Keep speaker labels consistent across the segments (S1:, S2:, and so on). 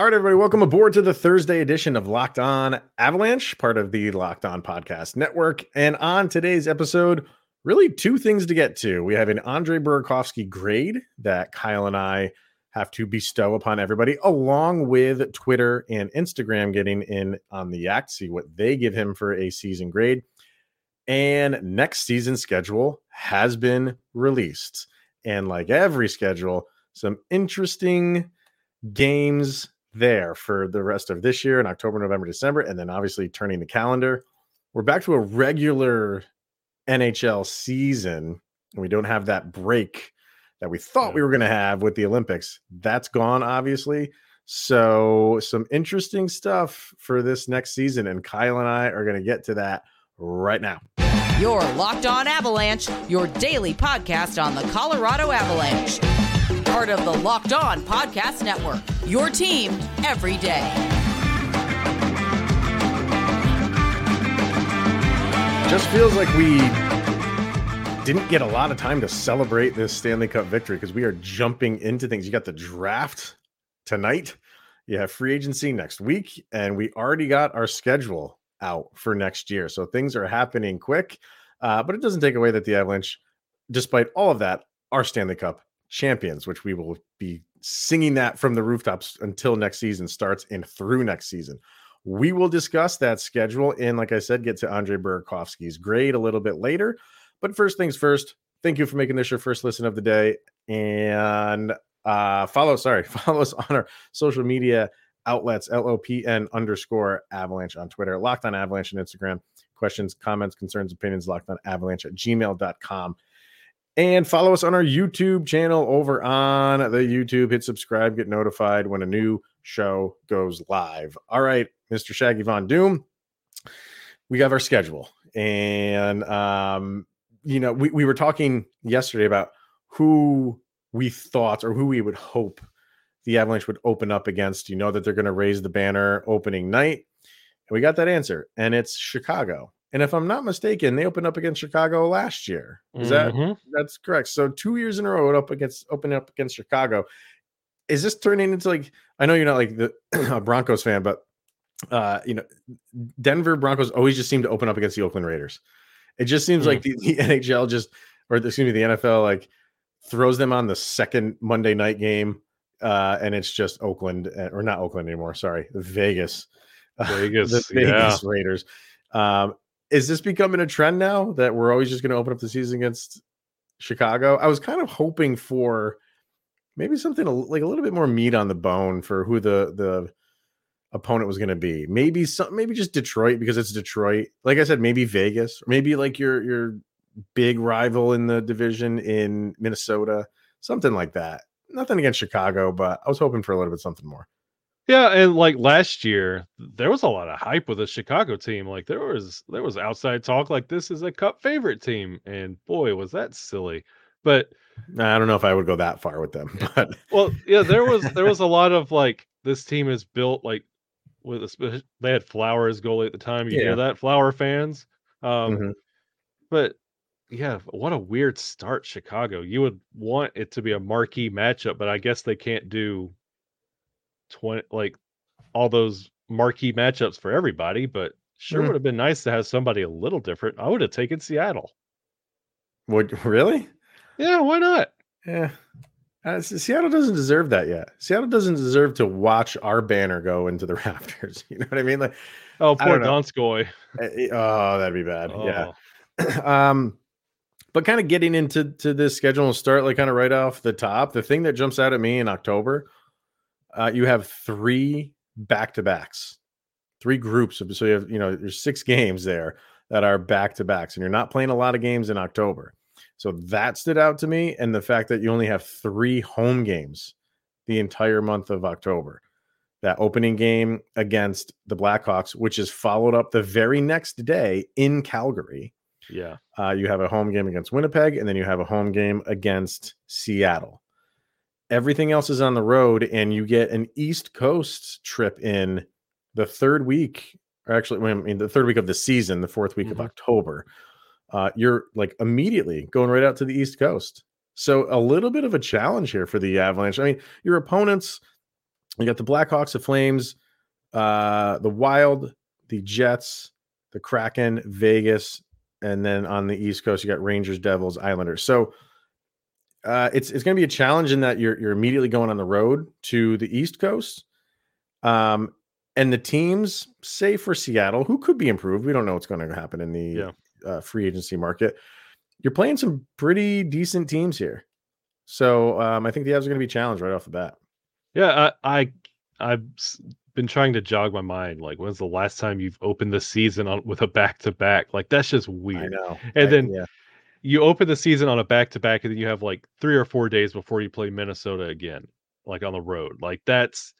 S1: All right, everybody, welcome aboard to the Thursday edition of Locked On Avalanche, part of the Locked On Podcast Network. And on today's episode, really two things to get to. We have an Andre Burakovsky grade that Kyle and I have to bestow upon everybody, along with Twitter and Instagram getting in on the act, see what they give him for a season grade. And next season schedule has been released. And like every schedule, some interesting games there for the rest of this year in October, November, December, and then obviously turning the calendar. We're back to a regular NHL season, and we don't have that break that we thought we were going to have with the Olympics. That's gone, obviously. So, some interesting stuff for this next season, and Kyle and I are going to get to that right now.
S2: Your Locked On Avalanche, your daily podcast on the Colorado Avalanche part of the Locked On Podcast Network. Your team every day.
S1: Just feels like we didn't get a lot of time to celebrate this Stanley Cup victory because we are jumping into things. You got the draft tonight, you have free agency next week, and we already got our schedule out for next year. So things are happening quick, uh, but it doesn't take away that the Avalanche, despite all of that, are Stanley Cup champions, which we will be singing that from the rooftops until next season starts and through next season. We will discuss that schedule and, like I said, get to Andre Burakovsky's grade a little bit later. But first things first, thank you for making this your first listen of the day. And uh, follow, sorry, follow us on our social media outlets, LOPN underscore avalanche on Twitter, locked on avalanche on Instagram. Questions, comments, concerns, opinions, locked on avalanche at gmail.com. And follow us on our YouTube channel over on the YouTube. Hit subscribe, get notified when a new show goes live. All right, Mr. Shaggy Von Doom, we have our schedule. And, um, you know, we, we were talking yesterday about who we thought or who we would hope the Avalanche would open up against. You know that they're going to raise the banner opening night. And we got that answer, and it's Chicago. And if I'm not mistaken, they opened up against Chicago last year. Is mm-hmm. that that's correct? So two years in a row, up against opening up against Chicago. Is this turning into like I know you're not like the Broncos fan, but uh, you know, Denver Broncos always just seem to open up against the Oakland Raiders. It just seems mm-hmm. like the, the, NHL just or excuse me, the NFL like throws them on the second Monday night game, uh, and it's just Oakland eh, or not Oakland anymore. Sorry, Vegas,
S3: Vegas,
S1: the Vegas yeah. Raiders. Um, is this becoming a trend now that we're always just going to open up the season against Chicago? I was kind of hoping for maybe something like a little bit more meat on the bone for who the the opponent was going to be. Maybe some, maybe just Detroit because it's Detroit. Like I said, maybe Vegas, or maybe like your your big rival in the division in Minnesota, something like that. Nothing against Chicago, but I was hoping for a little bit something more.
S3: Yeah, and like last year, there was a lot of hype with the Chicago team. Like there was there was outside talk like this is a cup favorite team, and boy, was that silly. But
S1: I don't know if I would go that far with them. But
S3: well, yeah, there was there was a lot of like this team is built like with a, they had Flowers goalie at the time. You yeah. hear that, Flower fans. Um, mm-hmm. But yeah, what a weird start, Chicago. You would want it to be a marquee matchup, but I guess they can't do 20 like all those marquee matchups for everybody, but sure mm. would have been nice to have somebody a little different. I would have taken Seattle.
S1: Would really?
S3: Yeah, why not?
S1: Yeah. Uh, Seattle doesn't deserve that yet. Seattle doesn't deserve to watch our banner go into the rafters. You know what I mean? Like,
S3: oh, poor Donskoy.
S1: Eh, eh, oh, that'd be bad. Oh. Yeah. um, but kind of getting into to this schedule and start like kind of right off the top. The thing that jumps out at me in October uh, you have three back to backs, three groups. Of, so you have, you know, there's six games there that are back to backs, and you're not playing a lot of games in October. So that stood out to me. And the fact that you only have three home games the entire month of October. That opening game against the Blackhawks, which is followed up the very next day in Calgary.
S3: Yeah.
S1: Uh, you have a home game against Winnipeg, and then you have a home game against Seattle. Everything else is on the road, and you get an East Coast trip in the third week, or actually, I mean, the third week of the season, the fourth week mm-hmm. of October. Uh, you're like immediately going right out to the East Coast. So a little bit of a challenge here for the Avalanche. I mean, your opponents You got the Blackhawks, the Flames, uh, the Wild, the Jets, the Kraken, Vegas, and then on the East Coast, you got Rangers, Devils, Islanders. So uh, it's it's going to be a challenge in that you're you're immediately going on the road to the East Coast, um, and the teams, say for Seattle, who could be improved. We don't know what's going to happen in the yeah. uh, free agency market. You're playing some pretty decent teams here, so um, I think the Avs are going to be challenged right off the bat.
S3: Yeah, I, I I've been trying to jog my mind. Like, when's the last time you've opened the season on with a back to back? Like, that's just weird.
S1: I know.
S3: And
S1: I,
S3: then
S1: yeah.
S3: You open the season on a back to back, and then you have like three or four days before you play Minnesota again, like on the road. Like, that's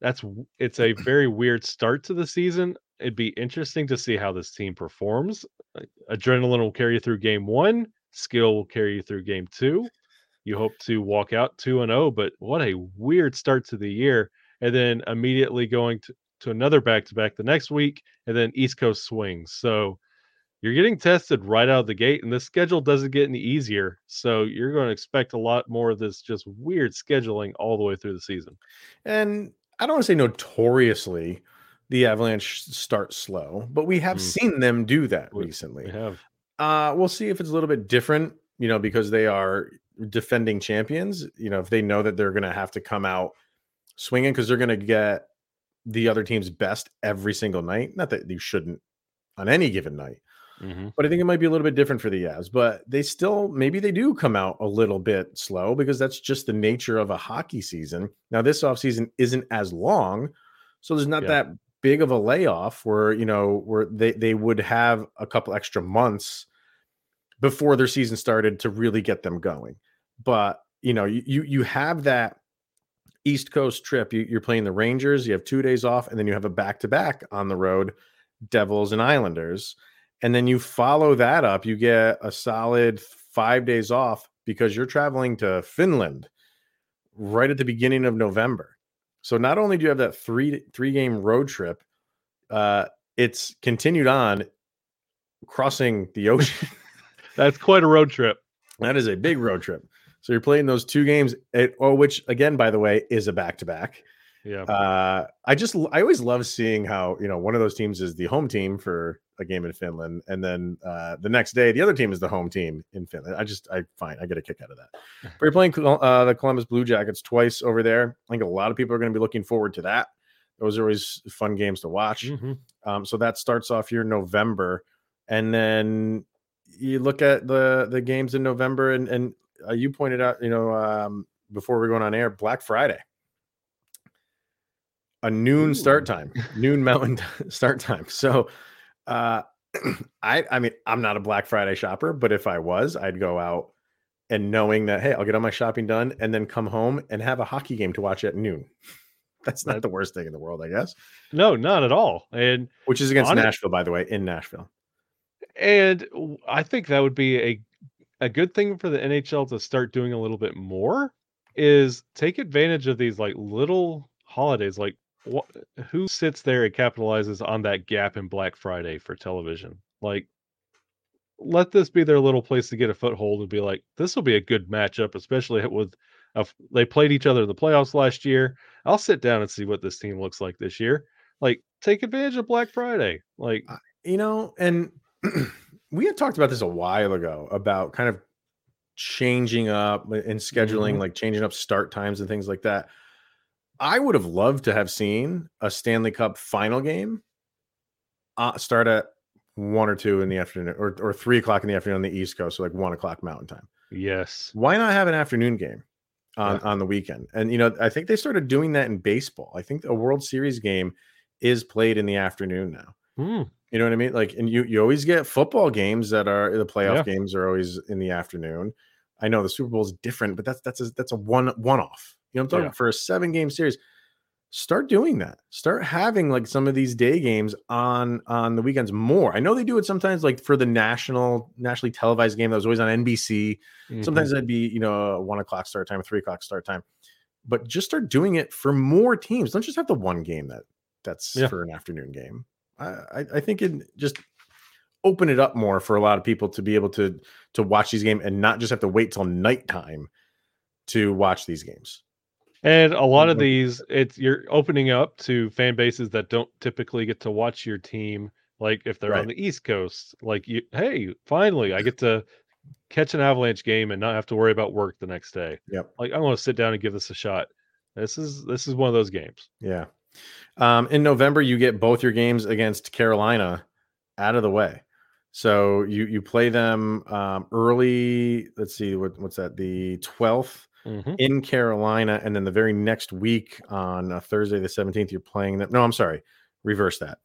S3: that's it's a very weird start to the season. It'd be interesting to see how this team performs. Adrenaline will carry you through game one. Skill will carry you through game two. You hope to walk out two and zero, oh, but what a weird start to the year and then immediately going to, to another back to back the next week, and then East Coast swings. So you're getting tested right out of the gate, and the schedule doesn't get any easier. So you're going to expect a lot more of this just weird scheduling all the way through the season.
S1: And I don't want to say notoriously the Avalanche start slow, but we have mm. seen them do that recently.
S3: We have.
S1: Uh, we'll see if it's a little bit different, you know, because they are defending champions. You know, if they know that they're going to have to come out swinging because they're going to get the other team's best every single night. Not that you shouldn't on any given night, mm-hmm. but I think it might be a little bit different for the Avs. But they still maybe they do come out a little bit slow because that's just the nature of a hockey season. Now this offseason isn't as long, so there's not yeah. that big of a layoff where you know where they they would have a couple extra months before their season started to really get them going. But you know you you have that East Coast trip, you, are playing the Rangers. You have two days off, and then you have a back to back on the road, Devils and Islanders. And then you follow that up. You get a solid five days off because you're traveling to Finland right at the beginning of November. So not only do you have that three three game road trip, uh, it's continued on crossing the ocean.
S3: That's quite a road trip.
S1: That is a big road trip. So you're playing those two games, at, oh, which again, by the way, is a back to back.
S3: Yeah.
S1: Uh, I just I always love seeing how you know one of those teams is the home team for a game in Finland, and then uh, the next day the other team is the home team in Finland. I just I find I get a kick out of that. but you're playing uh, the Columbus Blue Jackets twice over there. I think a lot of people are going to be looking forward to that. Those are always fun games to watch. Mm-hmm. Um, so that starts off your November, and then you look at the the games in November, and and uh, you pointed out, you know, um, before we're going on air, Black Friday, a noon Ooh. start time, noon Mountain start time. So, uh, I, I mean, I'm not a Black Friday shopper, but if I was, I'd go out and knowing that, hey, I'll get all my shopping done and then come home and have a hockey game to watch at noon. That's not the worst thing in the world, I guess.
S3: No, not at all. And
S1: which is against Nashville, by the way, in Nashville.
S3: And I think that would be a a good thing for the NHL to start doing a little bit more is take advantage of these like little holidays. Like, what, who sits there and capitalizes on that gap in Black Friday for television? Like, let this be their little place to get a foothold and be like, this will be a good matchup, especially with uh, they played each other in the playoffs last year. I'll sit down and see what this team looks like this year. Like, take advantage of Black Friday. Like,
S1: you know, and we had talked about this a while ago about kind of changing up and scheduling, mm-hmm. like changing up start times and things like that. I would have loved to have seen a Stanley Cup final game uh, start at one or two in the afternoon or, or three o'clock in the afternoon on the East Coast, so like one o'clock Mountain Time.
S3: Yes.
S1: Why not have an afternoon game on, yeah. on the weekend? And, you know, I think they started doing that in baseball. I think a World Series game is played in the afternoon now.
S3: Hmm.
S1: You know what I mean? Like, and you you always get football games that are the playoff yeah. games are always in the afternoon. I know the Super Bowl is different, but that's that's a that's a one one off. You know, I'm talking yeah. for a seven game series. Start doing that. Start having like some of these day games on on the weekends more. I know they do it sometimes, like for the national nationally televised game that was always on NBC. Mm-hmm. Sometimes that'd be you know one o'clock start time, three o'clock start time. But just start doing it for more teams. Don't just have the one game that that's yeah. for an afternoon game. I, I think it just open it up more for a lot of people to be able to to watch these games and not just have to wait till nighttime to watch these games.
S3: And a lot of these, it's you're opening up to fan bases that don't typically get to watch your team. Like if they're right. on the East Coast, like you, hey, finally, I get to catch an Avalanche game and not have to worry about work the next day.
S1: Yep.
S3: Like I want to sit down and give this a shot. This is this is one of those games.
S1: Yeah. Um, in November, you get both your games against Carolina out of the way. So you you play them um, early. Let's see what what's that? The 12th mm-hmm. in Carolina, and then the very next week on uh, Thursday the seventeenth, you're playing them. No, I'm sorry, reverse that.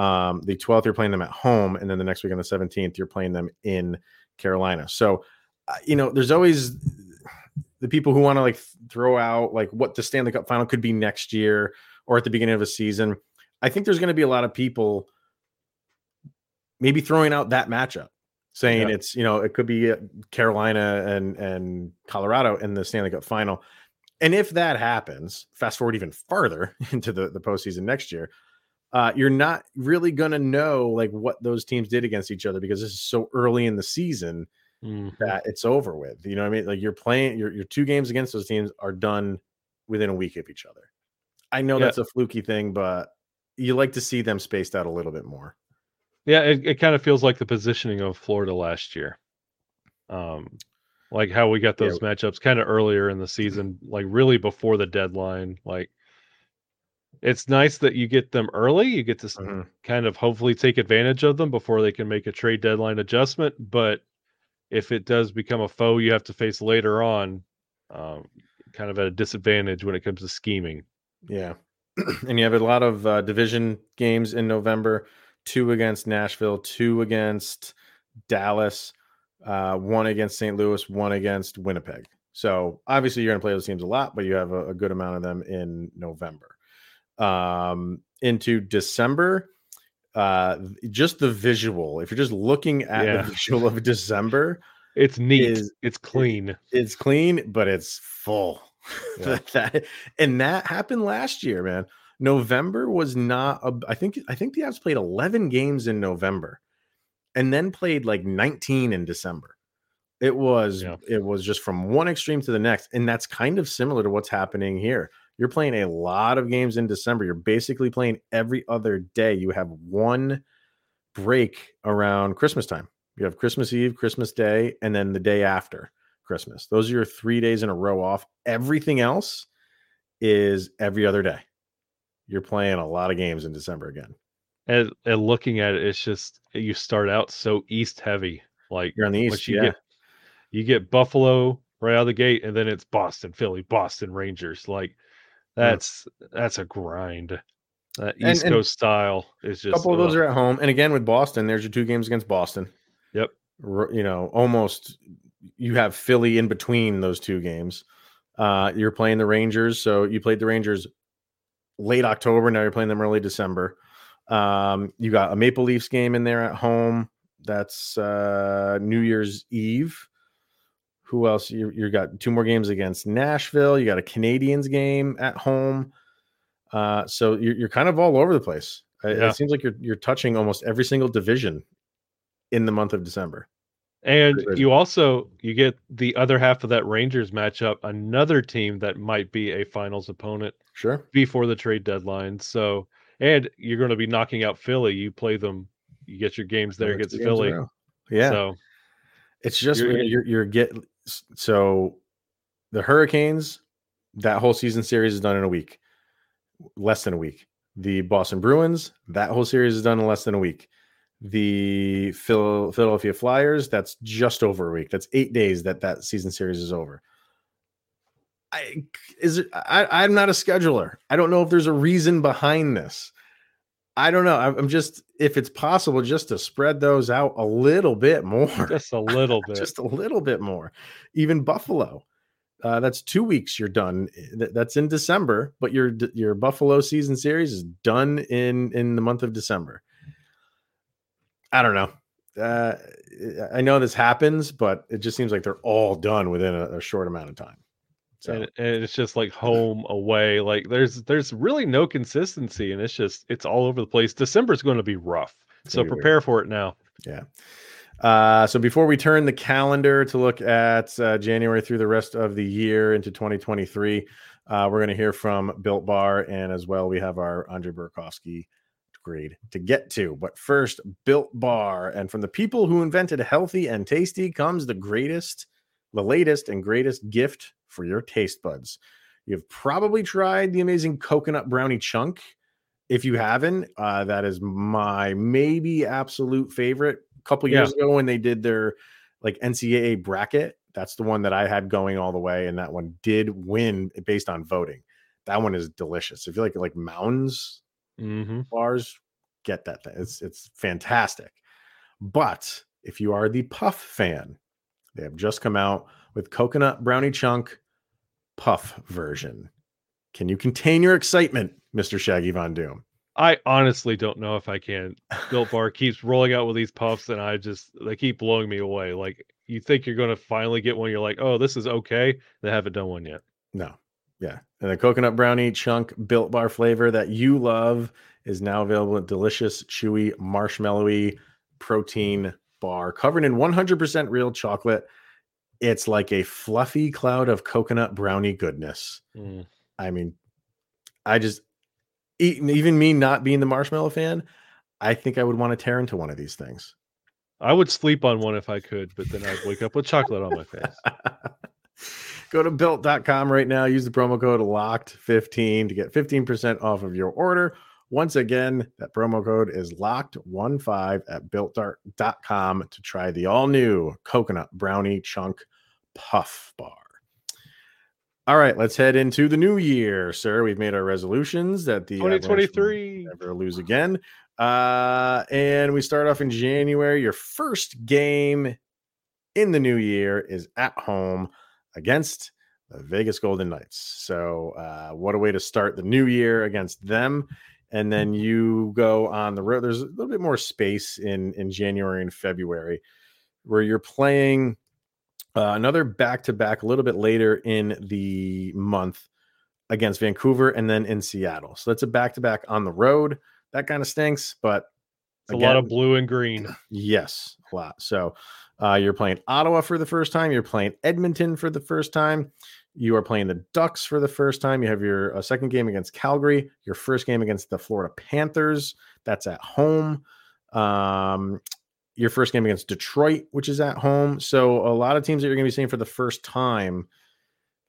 S1: Um, the twelfth, you're playing them at home, and then the next week on the seventeenth, you're playing them in Carolina. So, uh, you know, there's always the people who want to like throw out like what the Stanley Cup final could be next year or at the beginning of a season. I think there's going to be a lot of people maybe throwing out that matchup saying yeah. it's you know it could be uh, Carolina and and Colorado in the Stanley Cup final. And if that happens, fast forward even farther into the the postseason next year, uh, you're not really going to know like what those teams did against each other because this is so early in the season mm-hmm. that it's over with. You know what I mean? Like you're playing your your two games against those teams are done within a week of each other. I know yeah. that's a fluky thing, but you like to see them spaced out a little bit more.
S3: Yeah, it, it kind of feels like the positioning of Florida last year. Um, like how we got those yeah. matchups kind of earlier in the season, like really before the deadline. Like it's nice that you get them early. You get to mm-hmm. kind of hopefully take advantage of them before they can make a trade deadline adjustment. But if it does become a foe you have to face later on, um, kind of at a disadvantage when it comes to scheming.
S1: Yeah. and you have a lot of uh, division games in November two against Nashville, two against Dallas, uh, one against St. Louis, one against Winnipeg. So obviously you're going to play those teams a lot, but you have a, a good amount of them in November. Um, into December, uh, just the visual. If you're just looking at yeah. the visual of December,
S3: it's neat. Is, it's clean. It,
S1: it's clean, but it's full. Yeah. that, and that happened last year, man. November was not a, I think I think the Avs played 11 games in November and then played like 19 in December. It was yeah. it was just from one extreme to the next and that's kind of similar to what's happening here. You're playing a lot of games in December. You're basically playing every other day. You have one break around Christmas time. You have Christmas Eve, Christmas Day, and then the day after Christmas. Those are your 3 days in a row off. Everything else is every other day you're playing a lot of games in December again.
S3: And, and looking at it, it's just you start out so east heavy. Like
S1: you're on the east,
S3: you
S1: yeah.
S3: get you get Buffalo right out of the gate, and then it's Boston, Philly, Boston Rangers. Like that's yeah. that's a grind. That East and, Coast and style is just
S1: a couple of those are at home. And again with Boston, there's your two games against Boston.
S3: Yep.
S1: You know, almost you have Philly in between those two games. Uh, you're playing the Rangers, so you played the Rangers late October. Now you're playing them early December. Um, you got a Maple Leafs game in there at home. That's uh, New Year's Eve. Who else? You you got two more games against Nashville. You got a Canadiens game at home. Uh, so you're you're kind of all over the place. Yeah. It seems like you're you're touching almost every single division in the month of December.
S3: And you also you get the other half of that Rangers matchup, another team that might be a finals opponent.
S1: Sure.
S3: Before the trade deadline. So and you're going to be knocking out Philly. You play them, you get your games there against Philly.
S1: Yeah. So it's just you're, you're, you're get so the Hurricanes, that whole season series is done in a week, less than a week. The Boston Bruins, that whole series is done in less than a week the Phil, Philadelphia Flyers. That's just over a week. That's eight days that that season series is over. I is it, I, I'm not a scheduler. I don't know if there's a reason behind this. I don't know. I'm just if it's possible just to spread those out a little bit more.
S3: Just a little bit.
S1: just a little bit more. Even Buffalo. Uh, that's two weeks you're done. That's in December, but your your Buffalo season series is done in in the month of December. I don't know. Uh, I know this happens, but it just seems like they're all done within a, a short amount of time.
S3: So and, and, it's just like home away. Like there's there's really no consistency, and it's just it's all over the place. December's going to be rough, so prepare weird. for it now.
S1: Yeah. Uh, so before we turn the calendar to look at uh, January through the rest of the year into 2023, Uh, we're going to hear from Built Bar, and as well, we have our Andre Burakovsky grade to get to. But first, Built Bar. And from the people who invented healthy and tasty comes the greatest, the latest, and greatest gift for your taste buds. You've probably tried the amazing coconut brownie chunk. If you haven't, uh, that is my maybe absolute favorite. A couple years yeah. ago, when they did their like NCAA bracket, that's the one that I had going all the way, and that one did win based on voting. That one is delicious. If you like like mounds
S3: mm-hmm.
S1: bars, get that. Thing. It's it's fantastic. But if you are the Puff fan, they have just come out with coconut brownie chunk puff version. Can you contain your excitement, Mr. Shaggy Von Doom?
S3: I honestly don't know if I can. Built Bar keeps rolling out with these puffs, and I just they keep blowing me away. Like you think you're going to finally get one, you're like, oh, this is okay. They haven't done one yet.
S1: No, yeah, and the coconut brownie chunk Built Bar flavor that you love is now available in delicious, chewy, marshmallowy protein bar covered in 100% real chocolate. It's like a fluffy cloud of coconut brownie goodness.
S3: Mm.
S1: I mean, I just even me not being the marshmallow fan, I think I would want to tear into one of these things.
S3: I would sleep on one if I could, but then I'd wake up with chocolate on my face.
S1: Go to built.com right now. Use the promo code LOCKED15 to get 15% off of your order. Once again, that promo code is locked15 at built.com to try the all new coconut brownie chunk puff bar. All right, let's head into the new year, sir. We've made our resolutions that the
S3: 2023
S1: never lose again. Uh, and we start off in January. Your first game in the new year is at home against the Vegas Golden Knights. So, uh, what a way to start the new year against them. And then you go on the road. There's a little bit more space in in January and February where you're playing uh, another back to back a little bit later in the month against Vancouver and then in Seattle. So that's a back to back on the road. That kind of stinks, but
S3: it's again, a lot of blue and green.
S1: Yes, a lot. So uh, you're playing Ottawa for the first time. You're playing Edmonton for the first time. You are playing the Ducks for the first time. You have your uh, second game against Calgary. Your first game against the Florida Panthers. That's at home. Um, your first game against Detroit, which is at home. So a lot of teams that you're going to be seeing for the first time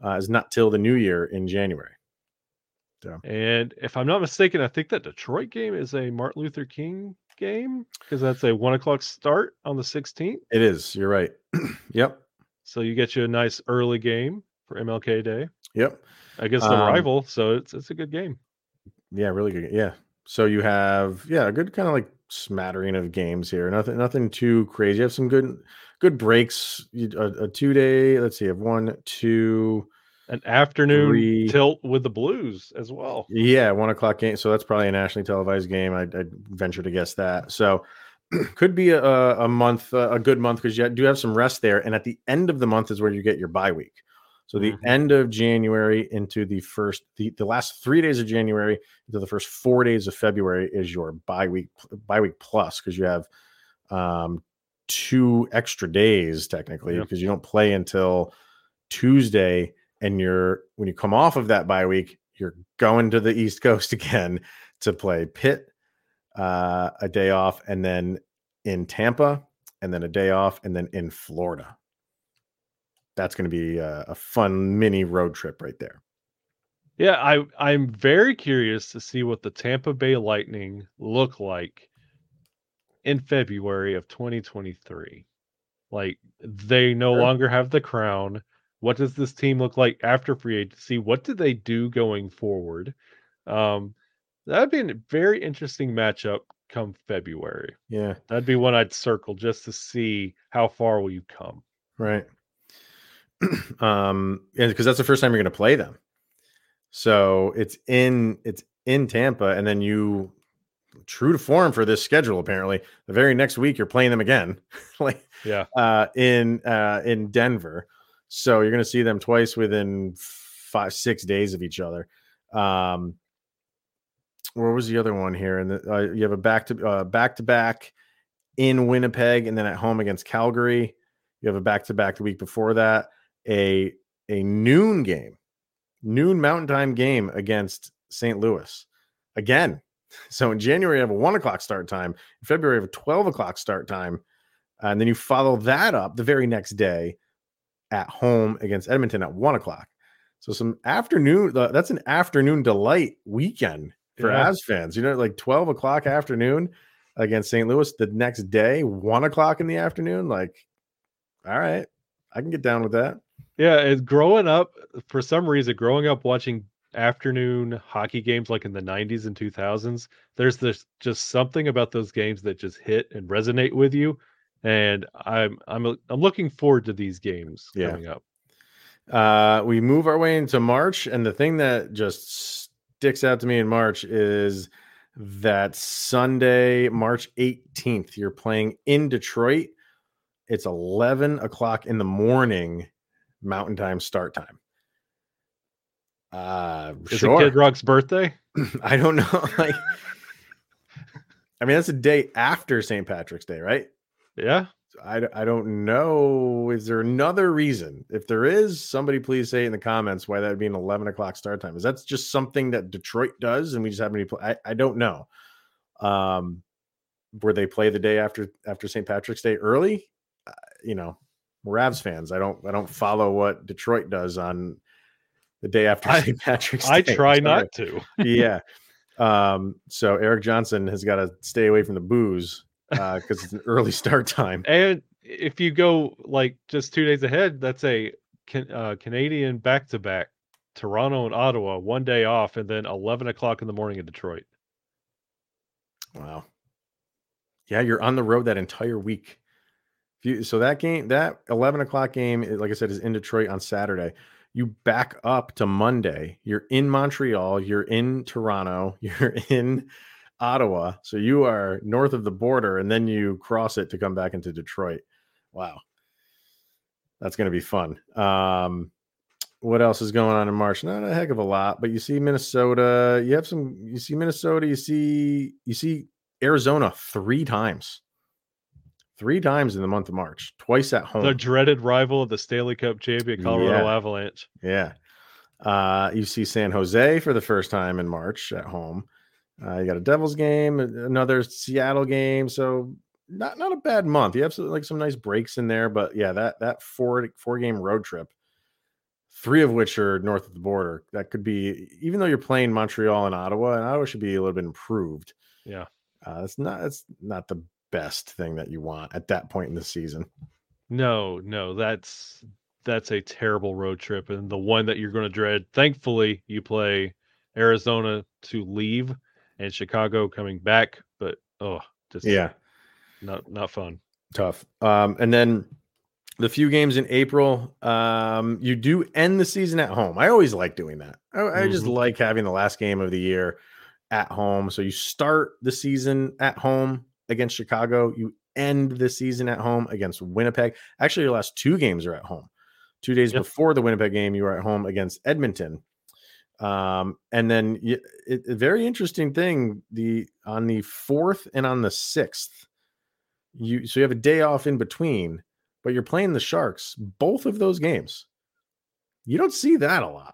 S1: uh, is not till the new year in January.
S3: So. And if I'm not mistaken, I think that Detroit game is a Martin Luther King game because that's a one o'clock start on the 16th.
S1: It is. You're right. yep.
S3: So you get you a nice early game for MLK Day.
S1: Yep.
S3: Against the um, rival, so it's it's a good game.
S1: Yeah, really good. Yeah. So you have yeah a good kind of like smattering of games here. Nothing, nothing too crazy. You have some good, good breaks. A, a two day. Let's see. You have one, two,
S3: an afternoon three. tilt with the Blues as well.
S1: Yeah, one o'clock game. So that's probably a nationally televised game. I, I venture to guess that. So could be a, a month, a good month because you do have some rest there. And at the end of the month is where you get your bye week. So the mm-hmm. end of January into the first, the, the last three days of January into the first four days of February is your bye week, bye week plus because you have um, two extra days technically because you don't play until Tuesday, and you're when you come off of that bye week, you're going to the East Coast again to play Pitt, uh, a day off, and then in Tampa, and then a day off, and then in Florida that's going to be a, a fun mini road trip right there.
S3: Yeah, I I'm very curious to see what the Tampa Bay Lightning look like in February of 2023. Like they no sure. longer have the crown. What does this team look like after free agency? What do they do going forward? Um, that'd be a very interesting matchup come February.
S1: Yeah,
S3: that'd be one I'd circle just to see how far will you come.
S1: Right. um, and because that's the first time you're going to play them. So it's in it's in Tampa, and then you true to form for this schedule. Apparently, the very next week you're playing them again, like
S3: yeah,
S1: uh, in uh, in Denver. So you're going to see them twice within five six days of each other. Um, where was the other one here? And uh, you have a back to uh, back to back in Winnipeg, and then at home against Calgary. You have a back to back the week before that a a noon game noon Mountain Time game against St. Louis. Again, so in January, I have a one o'clock start time. In February, I have a 12 o'clock start time. And then you follow that up the very next day at home against Edmonton at one o'clock. So some afternoon, that's an afternoon delight weekend for yeah. Avs fans. You know, like 12 o'clock afternoon against St. Louis the next day, one o'clock in the afternoon. Like, all right, I can get down with that.
S3: Yeah, it's growing up for some reason, growing up watching afternoon hockey games like in the 90s and 2000s, there's this just something about those games that just hit and resonate with you. And I'm I'm I'm looking forward to these games yeah. coming up.
S1: Uh, we move our way into March, and the thing that just sticks out to me in March is that Sunday, March 18th, you're playing in Detroit. It's 11 o'clock in the morning, Mountain Time start time. Uh,
S3: is sure. it Kid Rock's birthday?
S1: I don't know. like, I mean, that's a day after St. Patrick's Day, right?
S3: Yeah.
S1: I, I don't know. Is there another reason? If there is, somebody please say in the comments why that would be an 11 o'clock start time. Is that just something that Detroit does and we just happen to play? I, I don't know. Um, where they play the day after after St. Patrick's Day early, uh, you know, Ravs fans. I don't I don't follow what Detroit does on the day after St. Patrick's
S3: I, Day. I try not to.
S1: yeah. Um, so Erik Johnson has got to stay away from the booze uh, because uh, it's an early start time.
S3: And if you go like just two days ahead, that's a can, uh, Canadian back to back, Toronto and Ottawa, one day off, and then eleven o'clock in the morning in Detroit.
S1: Wow. Yeah, you're on the road that entire week. You, so that game, that eleven o'clock game, like I said, is in Detroit on Saturday. You back up to Monday. You're in Montreal. You're in Toronto. You're in Ottawa. So you are north of the border and then you cross it to come back into Detroit. Wow. That's going to be fun. Um, what else is going on in March? Not a heck of a lot, but you see Minnesota. You have some. You see Minnesota. You see you see Arizona three times, three times in the month of March. Twice at home.
S3: The dreaded rival of the Stanley Cup champion Colorado yeah. Avalanche.
S1: Yeah. Uh, you see San Jose for the first time in March at home. Uh, you got a Devils game, another Seattle game. So not not a bad month. You have some, like some nice breaks in there, but yeah, that that four four game road trip, three of which are north of the border. That could be even though you're playing Montreal and Ottawa, and Ottawa should be a little bit improved.
S3: Yeah,
S1: uh, it's not it's not the best thing that you want at that point in the season.
S3: No, no, that's that's a terrible road trip and the one that you're going to dread. Thankfully, you play Arizona to leave and Chicago coming back, but oh, just
S1: yeah,
S3: not not fun.
S1: Tough. Um, and then the few games in April, um, you do end the season at home. I always like doing that. I, mm-hmm. I just mm-hmm. like having the last game of the year at home. So you start the season at home against Chicago. You end the season at home against Winnipeg. Actually, your last two games are at home. Two days yep. before the Winnipeg game, you were at home against Edmonton. Um, and then it, it, very interesting thing the on the fourth and on the sixth, you so you have a day off in between, but you're playing the Sharks both of those games. You don't see that a lot.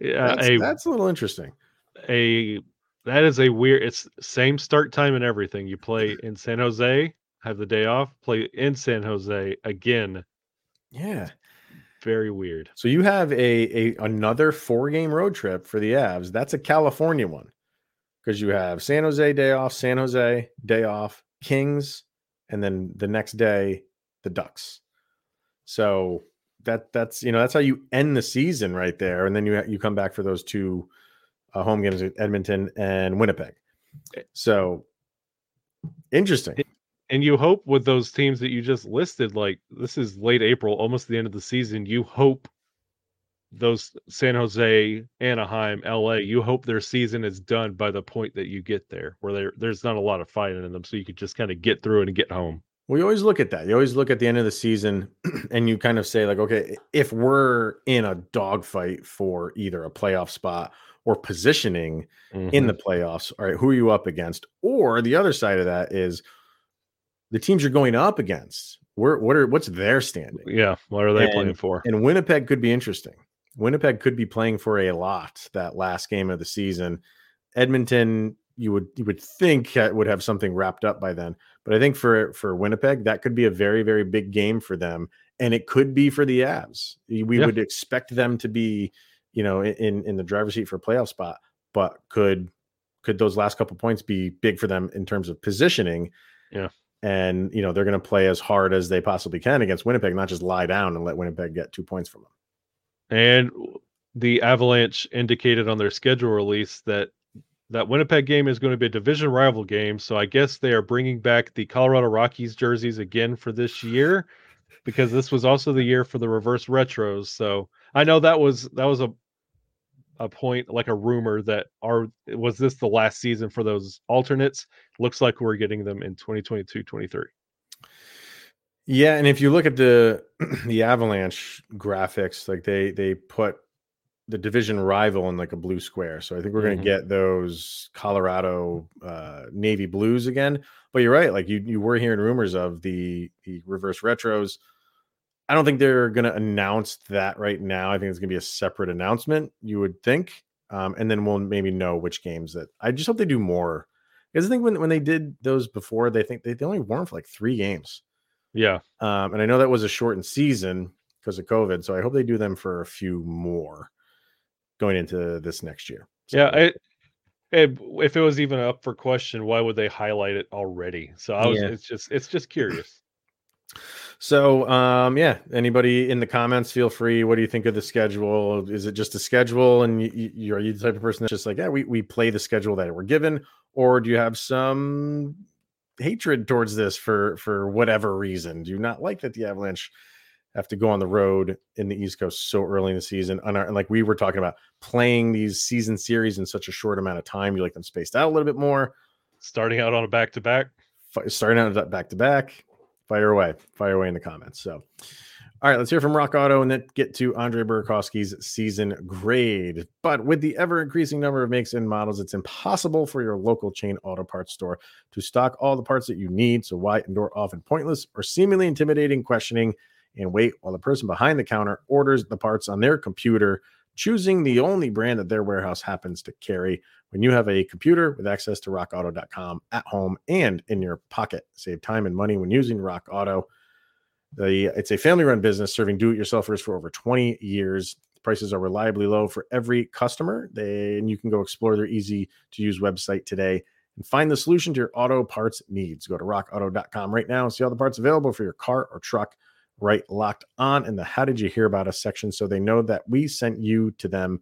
S3: Yeah,
S1: that's a, that's a little interesting.
S3: A that is a weird. It's same start time and everything. You play in San Jose, have the day off, play in San Jose again.
S1: Yeah,
S3: very weird.
S1: So you have a, a another four game road trip for the Avs. That's a California one because you have San Jose day off, San Jose day off, Kings, and then the next day the Ducks. So that that's you know that's how you end the season right there, and then you you come back for those two uh, home games at Edmonton and Winnipeg. Eh so interesting
S3: and you hope with those teams that you just listed, like this is late April, almost the end of the season. You hope those San Jose, Anaheim, LA, you hope their season is done by the point that you get there, where there, there's not a lot of fighting in them, so you could just kind of get through it and get home.
S1: We always look at that. You always look at the end of the season and you kind of say, like, okay, if we're in a dogfight for either a playoff spot or positioning mm-hmm. in the playoffs, all right, who are you up against? Or the other side of that is the teams you're going up against. Where what are what's their standing?
S3: Yeah, what are they and, playing for?
S1: And Winnipeg could be interesting. Winnipeg could be playing for a lot that last game of the season. Edmonton, you would you would think would have something wrapped up by then, but I think for for Winnipeg, that could be a very very big game for them, and it could be for the Avs. We yeah. would expect them to be, you know, in in the driver's seat for a playoff spot, but could could those last couple points be big for them in terms of positioning?
S3: Yeah.
S1: And you know they're going to play as hard as they possibly can against Winnipeg, not just lie down and let Winnipeg get two points from them.
S3: And the Avalanche indicated on their schedule release that that Winnipeg game is going to be a division rival game. So I guess they are bringing back the Colorado Rockies jerseys again for this year because this was also the year for the reverse retros. So I know that was that was a a point like a rumor that are was this the last season for those alternates? Looks like we're getting them in 2022 23.
S1: Yeah, and if you look at the the Avalanche graphics, like they they put the division rival in like a blue square. So I think we're mm-hmm. going to get those Colorado uh, navy blues again. But you're right, like you you were hearing rumors of the the reverse retros. I don't think they're going to announce that right now. I think it's going to be a separate announcement. You would think, um, and then we'll maybe know which games that. I just hope they do more because I think when when they did those before, they think they, they only them for like three games.
S3: Yeah.
S1: Um, and I know that was a shortened season because of COVID. So I hope they do them for a few more going into this next year.
S3: So, yeah. It, it, if it was even up for question, why would they highlight it already? So I was, yeah. it's just, it's just curious.
S1: So, um, yeah, anybody in the comments, feel free. What do you think of the schedule? Is it just a schedule, and you, you are you the type of person that's just like, yeah, we we play the schedule that we're given, or do you have some hatred towards this for for whatever reason. Do you not like that the Avalanche have to go on the road in the East Coast so early in the season? And like we were talking about playing these season series in such a short amount of time, you like them spaced out a little bit more.
S3: Starting out on a back to back.
S1: Starting out back to back. Fire away. Fire away in the comments. So all right, let's hear from Rock Auto and then get to Andre Burakovsky's season grade. But with the ever increasing number of makes and models, it's impossible for your local chain auto parts store to stock all the parts that you need. So why endure often pointless or seemingly intimidating questioning and wait while the person behind the counter orders the parts on their computer, choosing the only brand that their warehouse happens to carry? When you have a computer with access to rockauto.com at home and in your pocket, save time and money when using Rock Auto. The it's a family-run business serving do-it-yourselfers for over 20 years. Prices are reliably low for every customer. And you can go explore their easy-to-use website today and find the solution to your auto parts needs. Go to rockauto.com right now and see all the parts available for your car or truck. Right locked on in the How Did You Hear About Us section so they know that we sent you to them.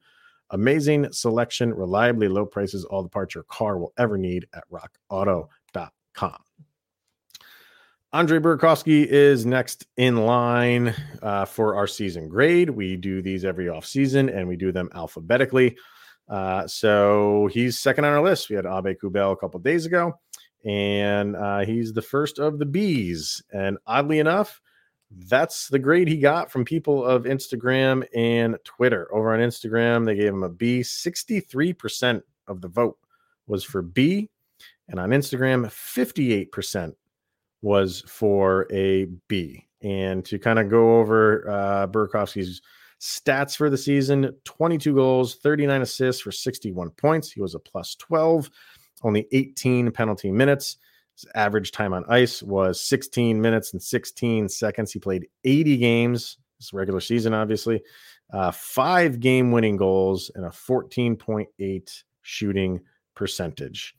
S1: Amazing selection, reliably low prices, all the parts your car will ever need at rockauto.com. Andre Burakovsky is next in line uh, for our season grade. We do these every off season and we do them alphabetically. Uh, so he's second on our list. We had Aube-Kubel a couple days ago, and uh, he's the first of the Bs. And oddly enough, that's the grade he got from people of Instagram and Twitter. Over on Instagram, they gave him a B. 63% of the vote was for B. And on Instagram, 58% was for a B. And to kind of go over uh, Burakovsky's stats for the season 22 goals, 39 assists for 61 points. He was a plus 12, only 18 penalty minutes. His average time on ice was 16 minutes and 16 seconds. He played 80 games, this regular season, obviously, uh, five game winning goals, and a 14.8 shooting percentage.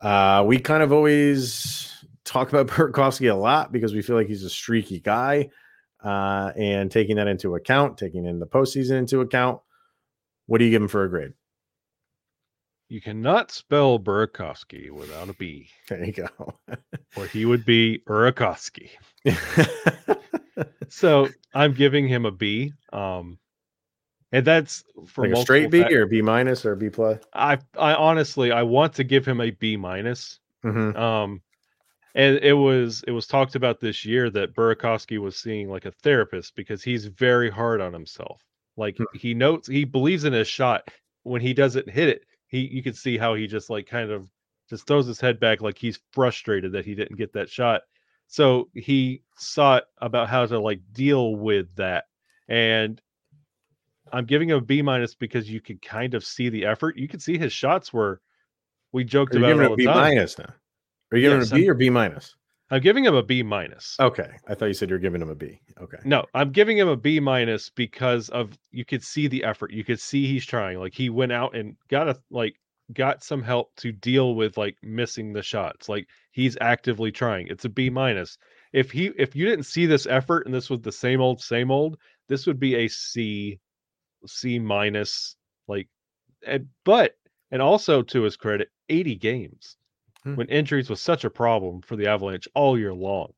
S1: Uh, we kind of always talk about Burakovsky a lot because we feel like he's a streaky guy. Uh, and taking that into account, taking in the postseason into account, what do you give him for a grade?
S3: You cannot spell Burakovsky without a B.
S1: There you go.
S3: or he would be Burakovsky. so I'm giving him a B. Um, and that's
S1: for like a straight B or B minus or B plus.
S3: I I honestly I want to give him a B minus. Mm-hmm. Um, and it was it was talked about this year that Burakovsky was seeing like a therapist because he's very hard on himself. Like hmm. he notes he believes in his shot. When he doesn't hit it, he you can see how he just like kind of just throws his head back like he's frustrated that he didn't get that shot. So he sought about how to like deal with that. And I'm giving him a B minus because you could kind of see the effort. You could see his shots were. We joked about
S1: giving
S3: it all
S1: a B minus now. Are you giving
S3: Yes,
S1: him a B
S3: I'm-
S1: or B minus?
S3: I'm giving him a B minus.
S1: Okay, I thought you said you're giving him a B. Okay.
S3: No, I'm giving him a B minus because of you could see the effort. You could see he's trying. Like he went out and got a like got some help to deal with like missing the shots. Like he's actively trying. It's a B minus. If he if you didn't see this effort and this was the same old same old, this would be a C C minus like and but and also to his credit, 80 games
S1: Hmm.
S3: when injuries was such a problem for the Avalanche all year long.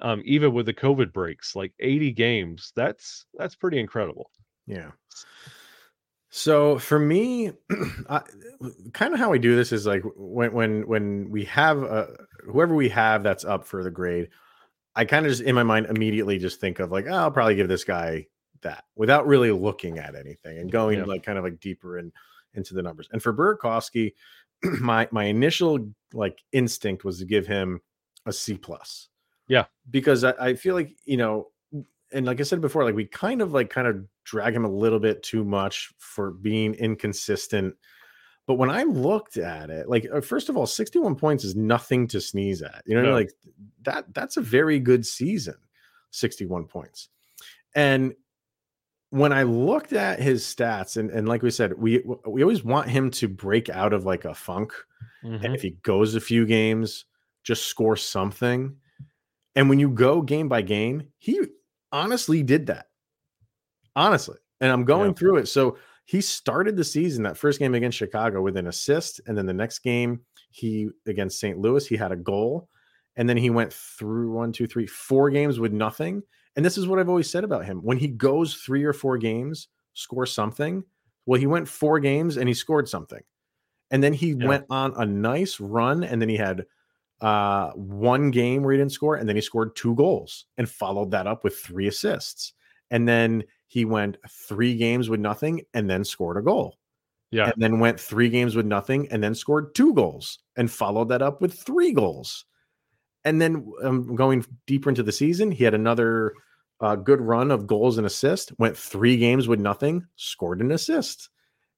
S3: Um, even with the COVID breaks, like 80 games, that's that's pretty incredible.
S1: Yeah. So for me, I, kind of how we do this is like when when when we have a, whoever we have that's up for the grade, I kind of just in my mind immediately just think of like, oh, I'll probably give this guy that without really looking at anything and going
S3: Yeah.
S1: like kind of like deeper in into the numbers. And for Burakovsky, my my initial like instinct was to give him a C plus.
S3: Yeah.
S1: Because I, I feel like, you know, and like I said before, like we kind of like kind of drag him a little bit too much for being inconsistent. But when I looked at it, like uh, first of all, 61 points is nothing to sneeze at. You know,
S3: No.
S1: like that that's a very good season, 61 points. And when I looked at his stats, and, and like we said, we we always want him to break out of like a funk.
S3: Mhm.
S1: And if he goes a few games, just score something. And when you go game by game, he honestly did that. Honestly. And I'm going
S3: Yeah.
S1: through it. So he started the season, that first game against Chicago, with an assist. And then the next game, he against St. Louis, he had a goal. And then he went through one, two, three, four games with nothing. And this is what I've always said about him. When he goes three or four games, score something. Well, he went four games and he scored something. And then he
S3: Yeah.
S1: went on a nice run. And then he had uh, one game where he didn't score. And then he scored two goals and followed that up with three assists. And then he went three games with nothing and then scored a goal.
S3: Yeah.
S1: And then went three games with nothing and then scored two goals and followed that up with three goals. And then um, going deeper into the season, he had another uh, good run of goals and assists, went three games with nothing, scored an assist.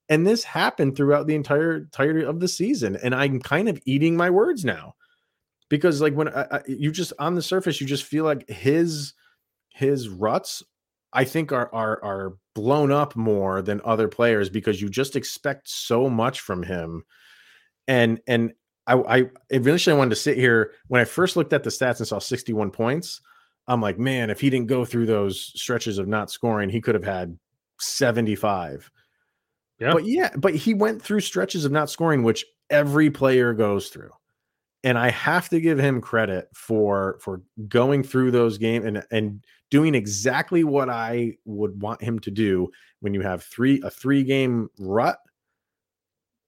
S1: And this happened throughout the entire entirety of the season. And I'm kind of eating my words now because, like, when I, I, you just on the surface, you just feel like his his ruts, I think, are are are blown up more than other players because you just expect so much from him. And and I, I eventually wanted to sit here when I first looked at the stats and saw 61 points. I'm like, man, if he didn't go through those stretches of not scoring, he could have had 75.
S3: Yeah.
S1: But yeah, but he went through stretches of not scoring, which every player goes through. And I have to give him credit for for going through those games and and doing exactly what I would want him to do when you have three a three game rut.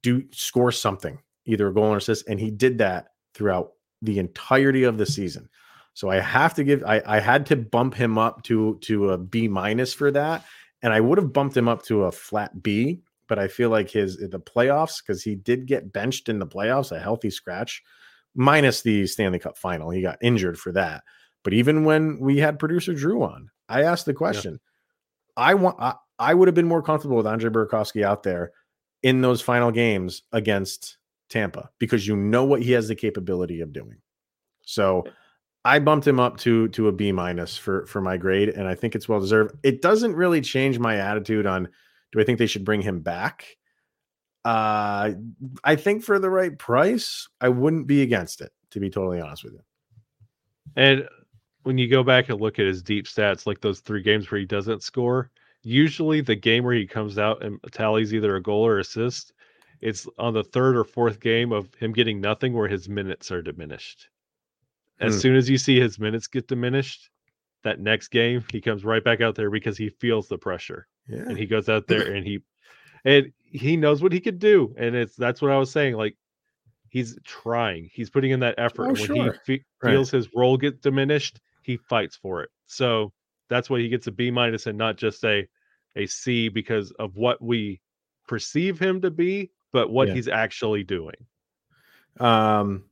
S1: Do score something, either a goal or assist, and he did that throughout the entirety of the season. So I have to give I, I had to bump him up to to a B minus for that. And I would have bumped him up to a flat B, but I feel like his the playoffs, because he did get benched in the playoffs, a healthy scratch, minus the Stanley Cup final. He got injured for that. But even when we had producer Drew on, I asked the question. I want I, I would have been more comfortable with Andre Burakovsky out there in those final games against Tampa because you know what he has the capability of doing. So I bumped him up to to a B minus for for my grade, and I think it's well deserved. It doesn't really change my attitude on do I think they should bring him back. Uh, I think for the right price, I wouldn't be against it. To be totally honest with you,
S3: And when you go back and look at his deep stats, like those three games where he doesn't score, usually the game where he comes out and tallies either a goal or assist, it's on the third or fourth game of him getting nothing where his minutes are diminished. As
S1: Hmm.
S3: soon as you see his minutes get diminished, that next game he comes right back out there because he feels the pressure
S1: yeah,
S3: and he goes out there and he and he knows what he could do and it's that's what I was saying like he's trying he's putting in that effort
S1: Oh,
S3: when
S1: sure.
S3: he fe-
S1: Right.
S3: feels his role get diminished he fights for it so that's why he gets a B minus and not just a a C because of what we perceive him to be but what
S1: Yeah.
S3: he's actually doing
S1: um,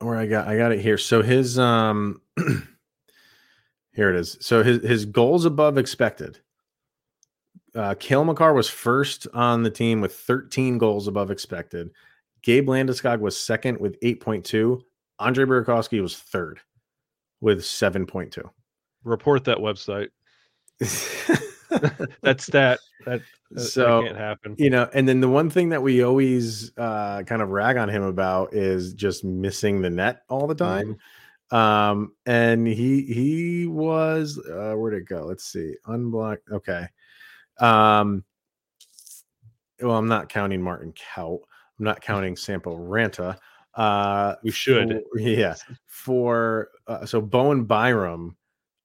S1: where I got I got it here. So his um, here it is. So his his goals above expected. uh, Cale Makar was first on the team with 13 goals above expected. Gabe Landeskog was second with 8.2. Andre Burakovsky was third with 7.2.
S3: Report that website. that stat that, that so that can't happen.
S1: You know, and then the one thing that we always uh, kind of rag on him about is just missing the net all the time. Mm-hmm. Um, and he he was uh, where'd it go? Let's see, unblocked. Okay. Um, well, I'm not counting Martin Kaut. I'm not counting Sampo Ranta. Uh,
S3: we should,
S1: for, yeah. For uh, so Bowen Byram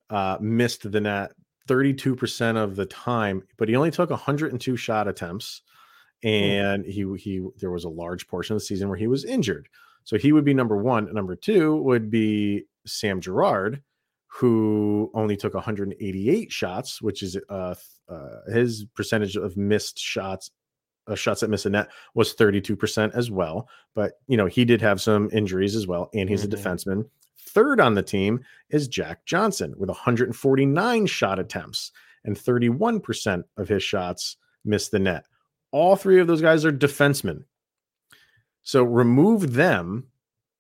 S1: uh, missed the net 32% of the time, but he only took 102 shot attempts, hmm. and he he there was a large portion of the season where he was injured. So he would be number one. Number two would be Sam Girard, who only took 188 shots, which is uh, uh, his percentage of missed shots, uh, shots that miss a net was 32% as well. But you know he did have some injuries as well, and he's mm-hmm. a defenseman. Third on the team is Jack Johnson with 149 shot attempts, and 31% of his shots missed the net. All three of those guys are defensemen. So remove them.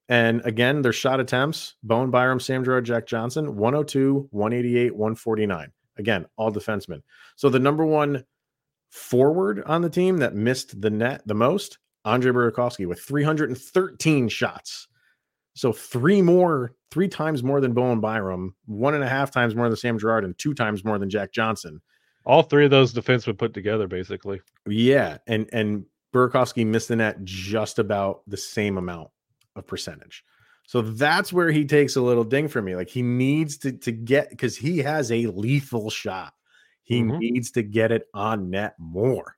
S1: And again, their shot attempts Bowen Byram, Sam Girard, Jack Johnson 102, 188, 149. Again, all defensemen. So the number one forward on the team that missed the net the most, Andre Burakovsky with 313 shots. So three more, three times more than Bowen Byram, one and a half times more than Sam Girard, and two times more than Jack Johnson.
S3: All three of those defensemen put together, basically.
S1: Yeah, and and Burakovsky missed the net just about the same amount of percentage. So that's where he takes a little ding for me. Like he needs to to get because he has a lethal shot. He mm-hmm. needs to get it on net more.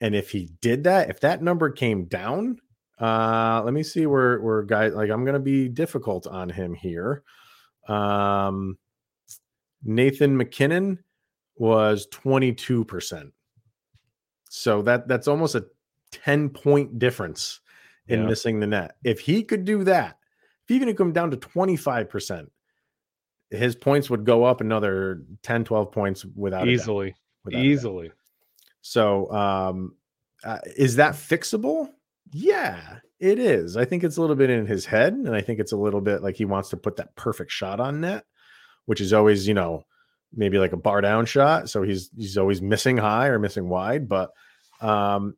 S1: And if he did that, if that number came down, uh let me see where where guys like I'm gonna be difficult on him here. Um Nathan MacKinnon was 22%. So that that's almost a 10 point difference in yeah. missing the net. If he could do that, if even it come down to 25%, his points would go up another 10, 12 points without
S3: easily. Without easily.
S1: So, um, uh, is that fixable? Yeah, it is. I think it's a little bit in his head, and I think it's a little bit like he wants to put that perfect shot on net, which is always, you know, maybe like a bar down shot. So he's he's always missing high or missing wide. But um,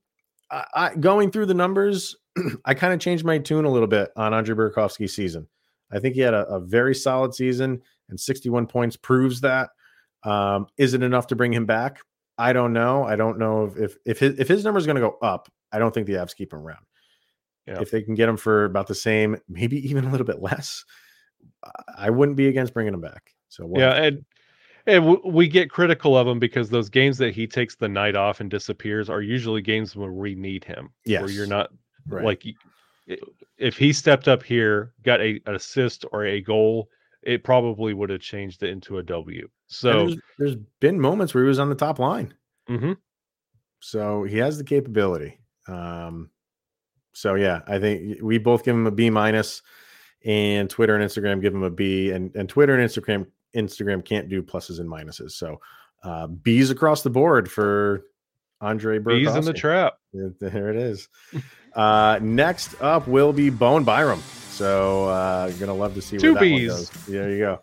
S1: I, I, going through the numbers, I kind of changed my tune a little bit on Andre Burakovsky's season. I think he had a, a, very solid season, and 61 points proves that. Um, is it enough to bring him back? I don't know. I don't know if if if his, if his number is going to go up. I don't think the Avs keep him around. Yeah. If they can get him for about the same, maybe even a little bit less, I wouldn't be against bringing him back. So
S3: yeah, and and w- we get critical of him because those games that he takes the night off and disappears are usually games where we need him.
S1: Yes.
S3: Where you're not right. like if he stepped up here, got a, an assist or a goal, it probably would have changed it into a W. So
S1: there's, there's been moments where he was on the top line.
S3: Mm-hmm.
S1: So he has the capability. Um, so yeah, I think we both give him a B minus, and Twitter and Instagram give him a B, and and Twitter and Instagram Instagram can't do pluses and minuses. So uh, B's across the board for Andre Burakovsky.
S3: Bees in the trap.
S1: There it is. uh, next up will be Bowen Byram. So uh, you're gonna love to see
S3: Two
S1: where that one goes. There you go.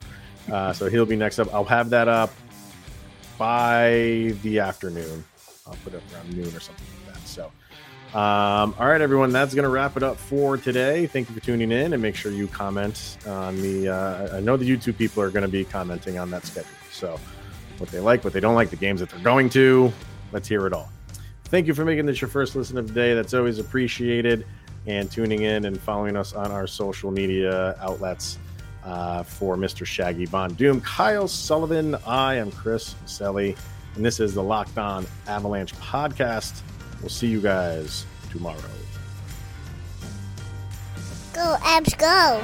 S1: Uh, so he'll be next up. I'll have that up by the afternoon. I'll put it around noon or something like that. So um, all right, everyone, that's going to wrap it up for today. Thank you for tuning in and make sure you comment on the. Uh, I know the YouTube people are going to be commenting on that schedule. So, what they like, what they don't like, the games that they're going to. Let's hear it all. Thank you for making this your first listen of the day. That's always appreciated. And tuning in and following us on our social media outlets uh, for Mr. Shaggy Von Doom, Kyle Sullivan. I am Chris Selly, and this is the Locked On Avalanche podcast. We'll see you guys tomorrow.
S4: Go, Avs, go.